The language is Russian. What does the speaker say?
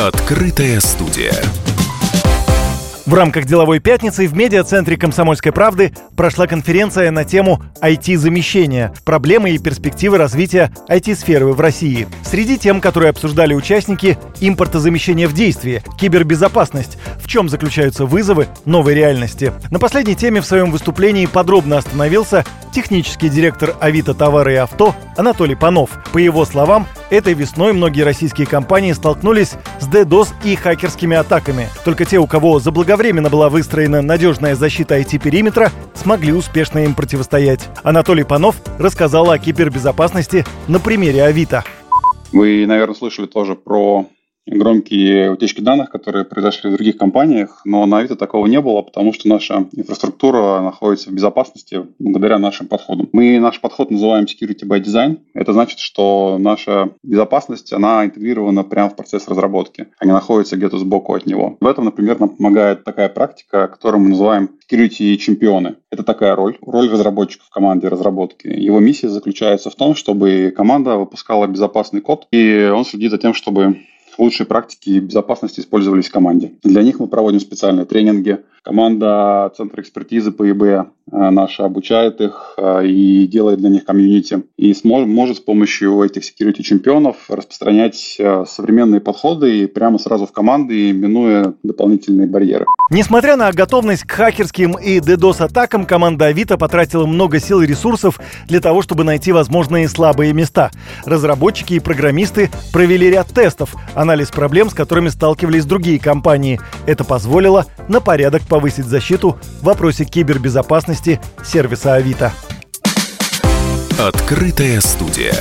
Открытая студия. В рамках деловой пятницы в медиа-центре «Комсомольской правды» прошла конференция на тему IT-замещения, проблемы и перспективы развития IT-сферы в России. Среди тем, которые обсуждали участники, импортозамещение в действии, кибербезопасность, чем заключаются вызовы новой реальности. На последней теме в своем выступлении подробно остановился технический директор Авито товары и авто Анатолий Панов. По его словам, этой весной многие российские компании столкнулись с DDoS и хакерскими атаками. Только те, у кого заблаговременно была выстроена надежная защита IT-периметра, смогли успешно им противостоять. Анатолий Панов рассказал о кибербезопасности на примере Авито. Вы, наверное, слышали тоже про громкие утечки данных, которые произошли в других компаниях, но на Авито такого не было, потому что наша инфраструктура находится в безопасности благодаря нашим подходам. Мы наш подход называем Security by Design. Это значит, что наша безопасность, она интегрирована прямо в процесс разработки, а не находится где-то сбоку от него. В этом, например, нам помогает такая практика, которую мы называем security чемпионы. Это такая роль, роль разработчика в команде разработки. Его миссия заключается в том, чтобы команда выпускала безопасный код, и он следит за тем, чтобы лучшие практики безопасности использовались в команде. Для них мы проводим специальные тренинги. Команда Центра экспертизы по ИБ э, наша обучает их э, и делает для них комьюнити. И сможет, может с помощью этих security чемпионов распространять э, современные подходы и прямо сразу в команды, минуя дополнительные барьеры. Несмотря на готовность к хакерским и DDoS-атакам, команда Авито потратила много сил и ресурсов для того, чтобы найти возможные слабые места. Разработчики и программисты провели ряд тестов, анализ проблем, с которыми сталкивались другие компании. Это позволило на порядок повысить защиту в вопросе кибербезопасности сервиса Авито. Открытая студия.